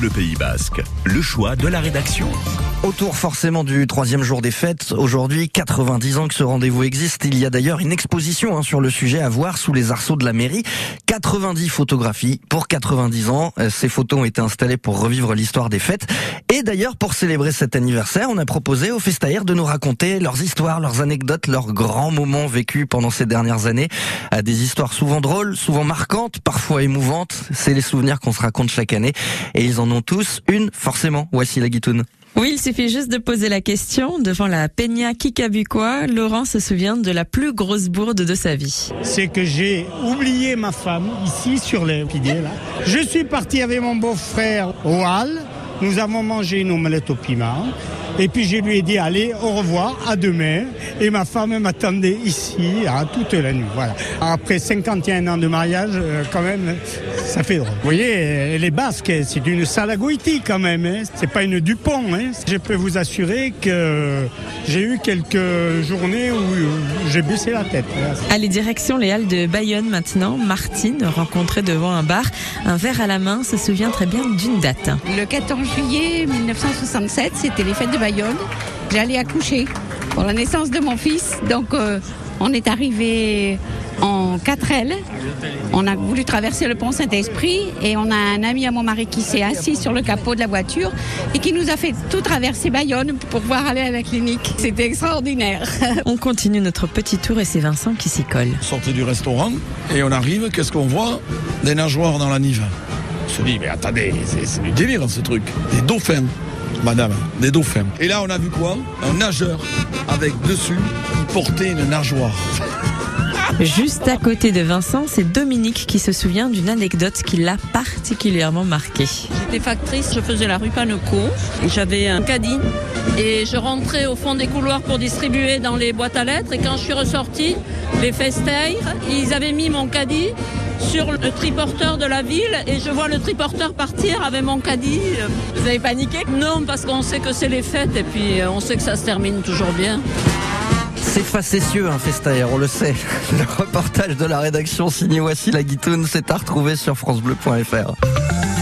Bleu Pays Basque, le choix de la rédaction. Autour forcément du troisième jour des fêtes, aujourd'hui 90 ans que ce rendez-vous existe. Il y a d'ailleurs une exposition hein, sur le sujet à voir sous les arceaux de la mairie. 90 photographies pour 90 ans. Euh, ces photos ont été installées pour revivre l'histoire des fêtes. Et d'ailleurs pour célébrer cet anniversaire, on a proposé aux festaires de nous raconter leurs histoires, leurs anecdotes, leurs grands moments vécus pendant ces dernières années. Euh, des histoires souvent drôles, souvent marquantes, parfois émouvantes. C'est les souvenirs qu'on se raconte chaque année. Et ils ont tous une, forcément. Voici la guitoune. Oui, il suffit juste de poser la question. Devant la Peña Kikabuquois, Laurent se souvient de la plus grosse bourde de sa vie. C'est que j'ai oublié ma femme ici sur les piliers là. Je suis parti avec mon beau-frère au Hall. Nous avons mangé une omelette au piment. Et puis je lui ai dit allez, au revoir, à demain. Et ma femme m'attendait ici à toute la nuit. Voilà. Après 51 ans de mariage, euh, quand même, ça fait drôle. Vous voyez, elle est basque, c'est une Salagoïti quand même. Hein. C'est pas une Dupont. Hein. Je peux vous assurer que j'ai eu quelques journées où j'ai baissé la tête. Allez, direction les Halles de Bayonne maintenant. Martine, rencontrée devant un bar, un verre à la main, se souvient très bien d'une date. Le 14 juillet 1967, c'était les fêtes de Bayonne. J'allais accoucher pour la naissance de mon fils. Donc euh, on est arrivé en 4L. On a voulu traverser le pont Saint-Esprit et on a un ami à mon mari qui s'est assis sur le capot de la voiture et qui nous a fait tout traverser Bayonne pour pouvoir aller à la clinique. C'était extraordinaire. On continue notre petit tour et c'est Vincent qui s'y colle. Sortez du restaurant et on arrive, qu'est-ce qu'on voit? Des nageoires dans la Nive. On se dit, mais attendez, c'est du délire ce truc. Des dauphins madame, des dauphins. Et là, on a vu quoi? Un nageur avec dessus qui portait une nageoire. Juste à côté de Vincent, c'est Dominique qui se souvient d'une anecdote qui l'a particulièrement marqué. J'étais factrice, je faisais la rue Paneco, j'avais un caddie et je rentrais au fond des couloirs pour distribuer dans les boîtes à lettres et quand je suis ressortie, les festaires, ils avaient mis mon caddie sur le triporteur de la ville et je vois le triporteur partir avec mon caddie. Vous avez paniqué? Non, parce qu'on sait que c'est les fêtes et puis on sait que ça se termine toujours bien. C'est facétieux un festaire, on le sait. Le reportage de la rédaction signé Voici la Guitoune, c'est à retrouver sur francebleu.fr.